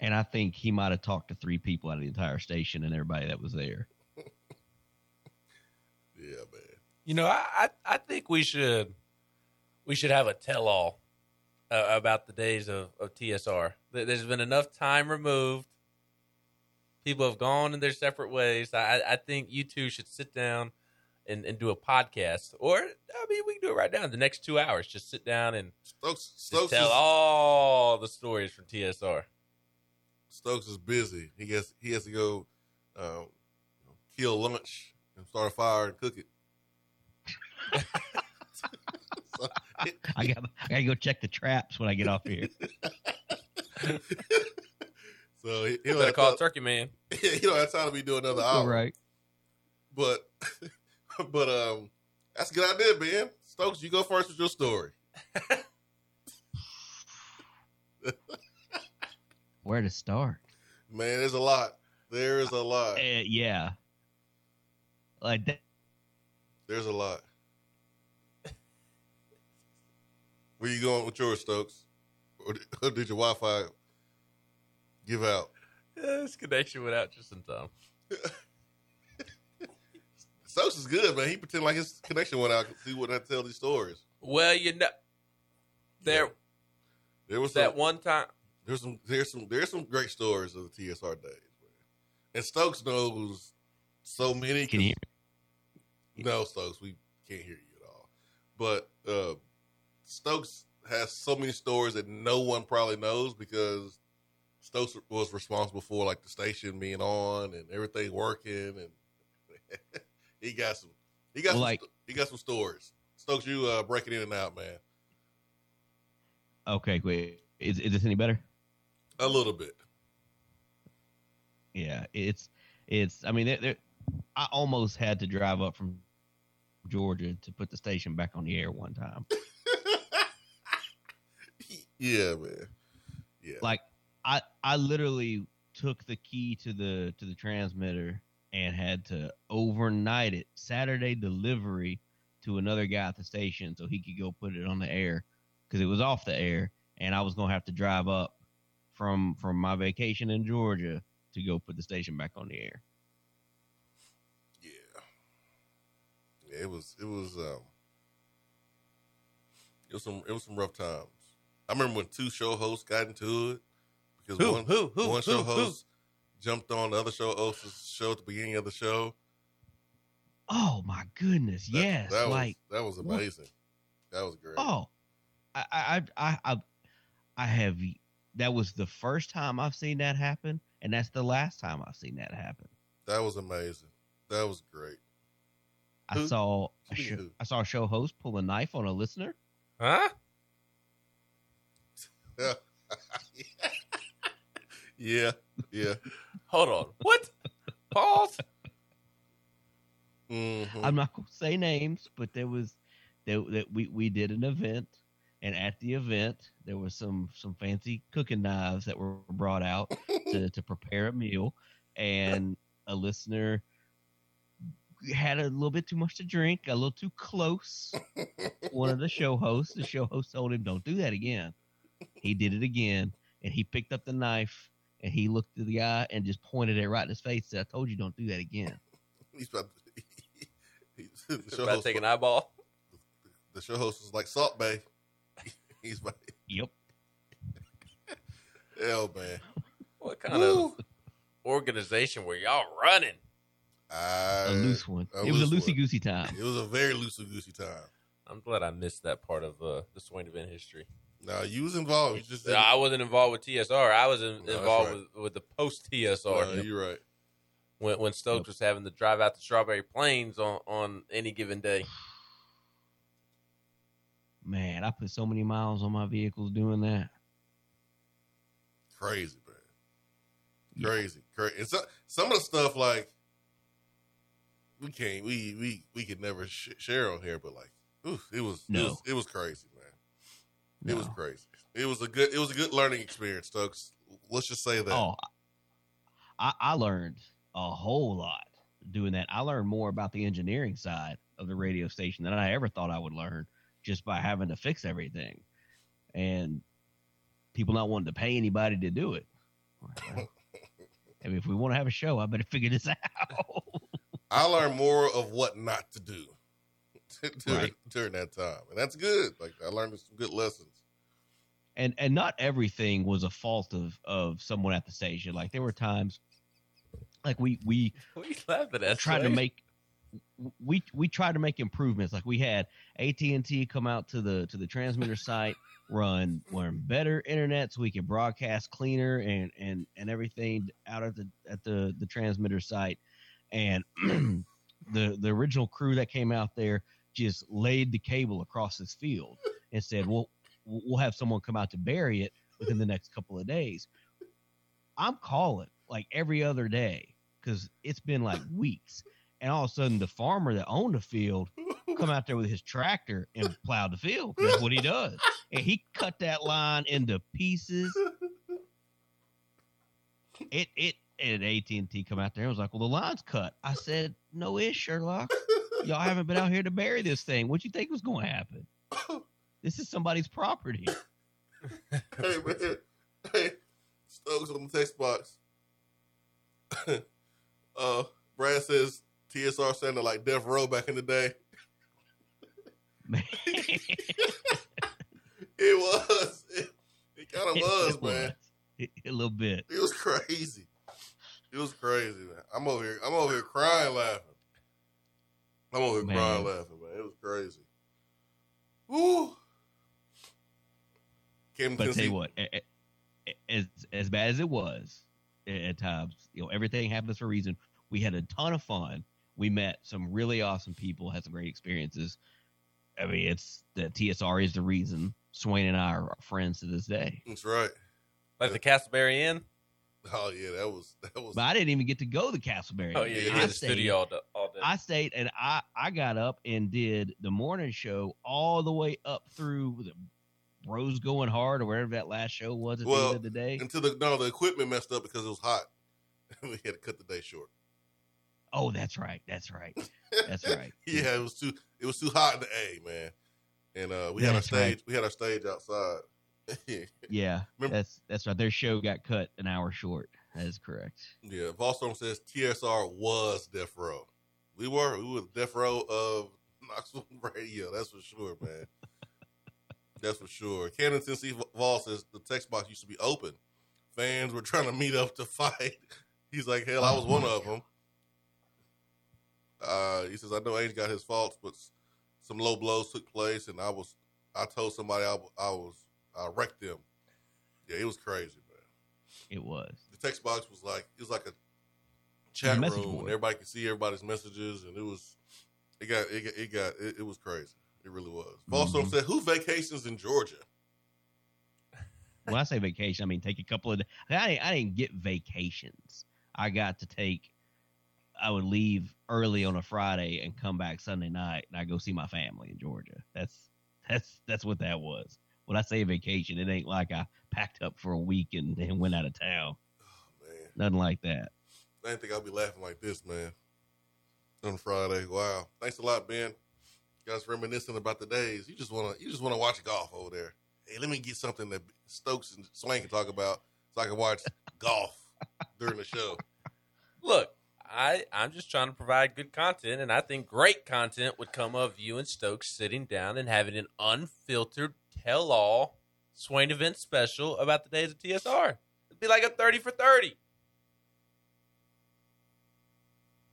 And I think he might have talked to three people out of the entire station and everybody that was there. yeah, man. You know, I, I, I think we should we should have a tell all uh, about the days of, of TSR. There- There's been enough time removed. People have gone in their separate ways. I, I think you two should sit down and, and do a podcast. Or, I mean, we can do it right now. The next two hours, just sit down and Stokes, Stokes, tell is, all the stories from TSR. Stokes is busy. He has he has to go um, kill lunch and start a fire and cook it. So, I got I got to go check the traps when I get off here. so he, You he'll better have call time, Turkey Man. he don't have time to be doing another All hour. right. But but um, that's a good idea, Ben. Stokes, you go first with your story. Where to start? Man, there's a lot. There is a lot. Uh, yeah. Like that. There's a lot. Where you going with yours, Stokes? Or did, or did your Wi-Fi give out? Yeah, this connection went out just in time. Stokes is good, man. He pretend like his connection went out. He wouldn't tell these stories. Well, you know, there There was that some, one time. There's some there's some there's some great stories of the TSR days, man. And Stokes knows so many. Can you? No, Stokes, we can't hear you at all. But uh, Stokes has so many stories that no one probably knows because Stokes was responsible for like the station being on and everything working, and he got some. He got Well, some, like- he got some stories. Stokes, you uh, breaking in and out, man, Okay, wait. Is is this any better? A little bit. Yeah, it's it's. I mean, they're, they're, I almost had to drive up from Georgia to put the station back on the air one time. yeah, man. Yeah, Like I I literally took the key to the to the transmitter and had to overnight it Saturday delivery to another guy at the station so he could go put it on the air because it was off the air and I was gonna have to drive up from from my vacation in Georgia to go put the station back on the air. yeah, yeah. It was it was um it was some it was some rough times. I remember when two show hosts got into it because Who? one Who? Who? one show Who? Who? host jumped on the other show host's show at the beginning of the show. Oh my goodness, That- yes, that like was, that was what- amazing. That was great. Oh, I, I, I, I, I have. That was the first time I've seen that happen, and that's the last time I've seen that happen. That was amazing. That was great. I Who? saw, a Speaking show. I saw a show host pull a knife on a listener. Huh? yeah, yeah. Hold on. What? Pause. Mhm. I'm not gonna say names, but there was that that we we did an event, and at the event there was some some fancy cooking knives that were brought out to to prepare a meal, and a listener had a little bit too much to drink, a little too close. One of the show hosts, the show host told him, "Don't do that again." He did it again, and he picked up the knife and he looked at the guy and just pointed it right in his face. Said, "I told you, don't do that again." He's about to, he's, the, show About to take an eyeball. the show host is like Salt Bae. He's like, Yep. hell, man. What kind of organization were y'all running? A loose one. a it was a loosey goosey time. It was a very loosey goosey time. I'm glad I missed that part of uh, the Swain event history. Now you was involved. You just didn't- I wasn't involved with TSR. I was in, that's involved right. with, with the post TSR No, you're right. when when Stokes was having to drive out to Strawberry Plains on on any given day. Man, I put so many miles on my vehicles doing that. Crazy, man. Yeah. Crazy, crazy. And so, some of the stuff like we can't, we we we could never sh- share on here, but like, oof, it was, it No. was, it was crazy, man. It was crazy. It was a good, it was a good learning experience, folks. Let's just say that. Oh, I, I learned a whole lot doing that. I learned more about the engineering side of the radio station than I ever thought I would learn just by having to fix everything and people not wanting to pay anybody to do it. Well, I mean, if we want to have a show, I better figure this out. I learned more of what not to do during, Right. during that time, and that's good. Like I learned some good lessons. and and not everything was a fault of of someone at the station. Like there were times, like we we we laughing at? tried to make we we tried to make improvements. Like we had AT and T come out to the to the transmitter site, run run better internet so we could broadcast cleaner and and and everything out at the at the the transmitter site. And the the original crew that came out there just laid the cable across this field and said, "Well, we'll have someone come out to bury it within the next couple of days." I'm calling like every other day because it's been like weeks. And all of a sudden, the farmer that owned the field come out there with his tractor and plowed the field. That's what he does. And he cut that line into pieces. It it and AT and T come out there and was like, "Well, the line's cut." I said, "No, is Sherlock. Y'all haven't been out here to bury this thing. What you think was going to happen? This is somebody's property." hey man, hey, Stokes on the text box. uh, Brad says TSR sounded like Death Row back in the day. It was. It, it kind of It was, man. a little bit. It was crazy. It was crazy, man. I'm over here. I'm over here crying, laughing. I'm over here Man. crying, laughing, man. It was crazy. Woo. Came But tell you what, as as bad as it was at times, you know, everything happens for a reason. We had a ton of fun. We met some really awesome people, had some great experiences. I mean, it's the TSR is the reason Swain and I are friends to this day. That's right. Like the Castleberry Inn. Oh yeah, that was that was. But I didn't even get to go to Castleberry. Oh yeah, Yeah, you I had the stayed- studio all, day, all day. I stayed and I I got up and did the morning show all the way up through the Bros Going Hard or whatever that last show was at the end of the day. until the no, the equipment messed up because it was hot. we had to cut the day short. Oh, that's right. That's right. That's right. yeah, it was too it was too hot in the A, man. And uh, we had our stage right. we had our stage outside. Yeah, Remember- that's that's right. Their show got cut an hour short. That is correct. yeah, Volstorm says TSR was Death Row. We were we were Death Row of Knoxville Radio. That's for sure, man. that's for sure. Cannon Tennessee Vol says the text box used to be open. Fans were trying to meet up to fight. He's like, hell, I was Oh, one of them. Uh, he says, I know Ainge got his faults, but some low blows took place, and I was, I told somebody I was, I wrecked them. Yeah, it was crazy, man. It was. The text box was like, it was like a chat room, and everybody could see everybody's messages, and it was, it got, it got, it, got, it, it was crazy. It really was. Also Mhm. said, who vacations in Georgia? When I say vacation, I mean take a couple of. I didn't, I didn't get vacations. I got to take. I would leave early on a Friday and come back Sunday night, and I go see my family in Georgia. That's that's that's what that was. When I say vacation, it ain't like I packed up for a week and, and went out of town. Oh, man. Nothing like that. I didn't think I'd be laughing like this, man. On Friday. Wow. Thanks a lot, Ben. You guys reminiscing about the days. You just wanna you just wanna watch golf over there. Hey, let me get something that Stokes and Swain can talk about so I can watch golf during the show. Look, I I'm just trying to provide good content, and I think great content would come of you and Stokes sitting down and having an unfiltered tell-all Swain event special about the days of TSR. It'd be like a thirty for thirty,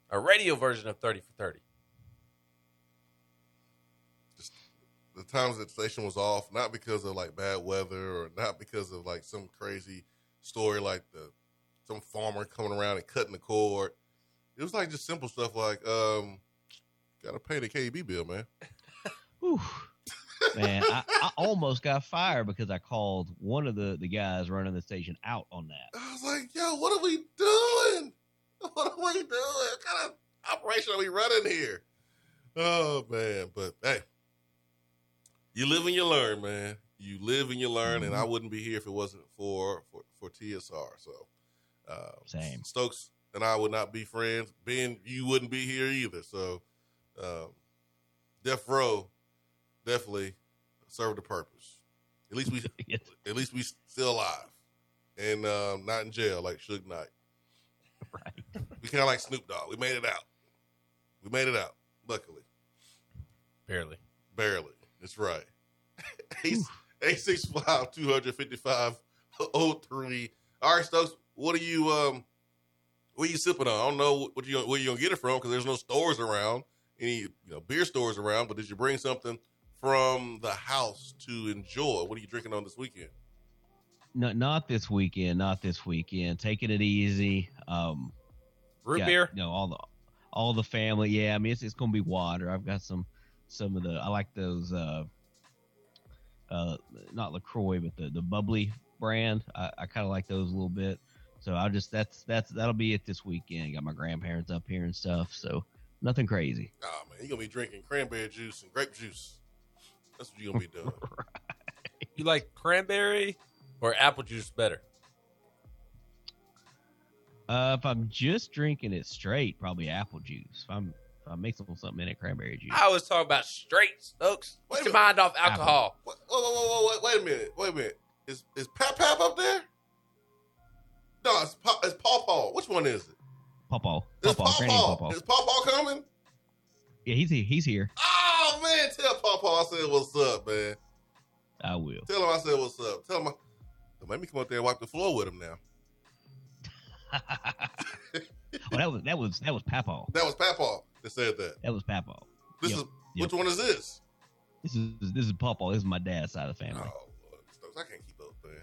a radio version of thirty for thirty. The times that the station was off, not because of like bad weather or not because of like some crazy story like the some farmer coming around and cutting the cord. It was like just simple stuff like, um, gotta pay the KB bill, man. Whew. Man, I, I almost got fired because I called one of the, the guys running the station out on that. I was like, yo, what are we doing? What are we doing? What kind of operation are we running here? Oh man, but hey, you live and you learn, man. You live and you learn, and I wouldn't be here if it wasn't for for, for TSR. So, uh, Same. Stokes and I would not be friends. Ben, you wouldn't be here either. So, um, Death Row definitely served a purpose. At least we Yes. at least we still alive and um, not in jail like Suge Knight. Right. We kind of like Snoop Dogg. We made it out. We made it out. Luckily, Barely. barely. That's right. Eight six five two hundred fifty five oh three. All right, Stokes. What are you um? What are you sipping on? I don't know what you where you gonna get it from because there's no stores around, any you know beer stores around. But did you bring something from the house to enjoy? What are you drinking on this weekend? No, not this weekend. Not this weekend. Taking it easy. Um, Root got, beer. You know, all the all the family. Yeah, I mean, it's, it's gonna be water. I've got some some of the. I like those. uh uh Not Lacroix, but the the bubbly brand. I, I kind of like those a little bit. So I'll just that's that's that'll be it this weekend. Got my grandparents up here and stuff. So nothing crazy. Oh man, you're gonna be drinking cranberry juice and grape juice. That's what you're gonna be doing. You like cranberry or apple juice better? Uh, if I'm just drinking it straight, probably apple juice. If I'm if I'm mixing something in it, cranberry juice. I was talking about straight, Stokes. Wait Get your minute. mind off alcohol. Wait, wait, wait, wait, wait, wait a minute. Wait a minute. Is is Pap Pap up there? No, it's pa, it's Paw Paw. Which one is it? It's Pawpaw, Paw Granny and Paw. Is Paw Paw coming? Yeah, he's here. He's here. Oh man, tell Paw Paw I said what's up, man. I will. Tell him I said what's up. Tell him. I, don't make me come up there and wipe the floor with him now. Well, that was that was that was Papa. That was Papa that said that. That was Papa. This Yep, is yep. which one is this? This is this is Papa. This is my dad's side of the Oh, family. Lord, I can't keep up, man.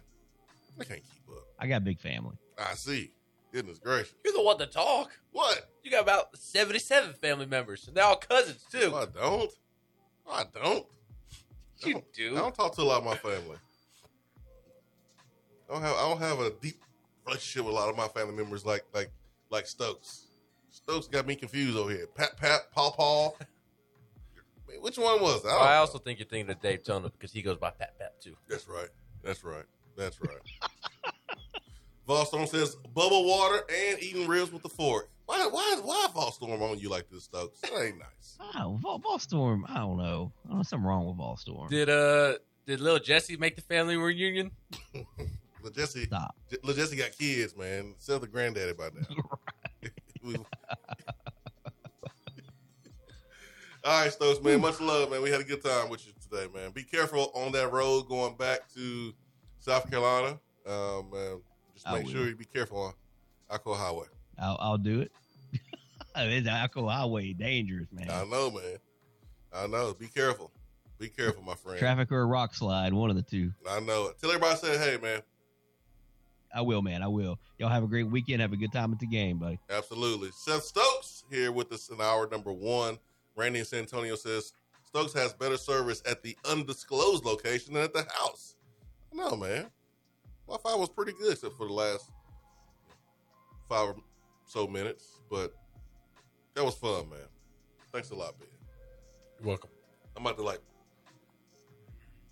I can't keep up. I got a big family. I see. Goodness gracious. You're the one to talk. What? You got about 77 family members, and they're all cousins too. No, I don't. No, I don't. You don't- do. I don't talk to a lot of my family. I don't have I don't have a deep relationship with a lot of my family members like like like Stokes. Stokes got me confused over here. Pat Pat Paw Paw. Man, Which one was it? I, don't I know. also think you're thinking of Dave Tona because he goes by Pat Pat too. That's right. That's right. That's right. Volstorm says bubble water and eating ribs with the fork. Why why why Volstorm on you like this, Stokes? That ain't nice. Oh, Vol, Volstorm. I don't know. I don't know something wrong with Volstorm. Did uh did little Jesse make the family reunion? But Jesse Stop. J- Look, Jesse got kids, man. Sell the granddaddy by now. All right, Stokes, man. Much love, man. We had a good time with you today, man. Be careful on that road going back to South Carolina. Um, man, just I make will. sure you be careful on Alcoa Highway. I'll, I'll do it. it's Alcoa Highway, dangerous, man. I know, man. I know. Be careful. Be careful, my friend. Traffic or a rock slide, one of the two. I know it. Tell everybody, say, hey, man. I will, man. I will. Y'all have a great weekend. Have a good time at the game, buddy. Absolutely. Seth Stokes here with us in hour number one. Randy in San Antonio says Stokes has better service at the undisclosed location than at the house. No, man. Wi Fi was pretty good except for the last five or so minutes, but that was fun, man. Thanks a lot, man. You're welcome. I'm about to like,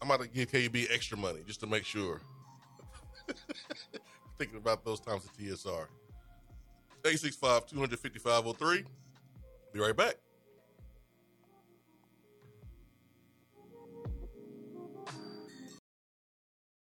I'm about to give KB extra money just to make sure. Thinking about those times at TSR. 865 255 Be right back.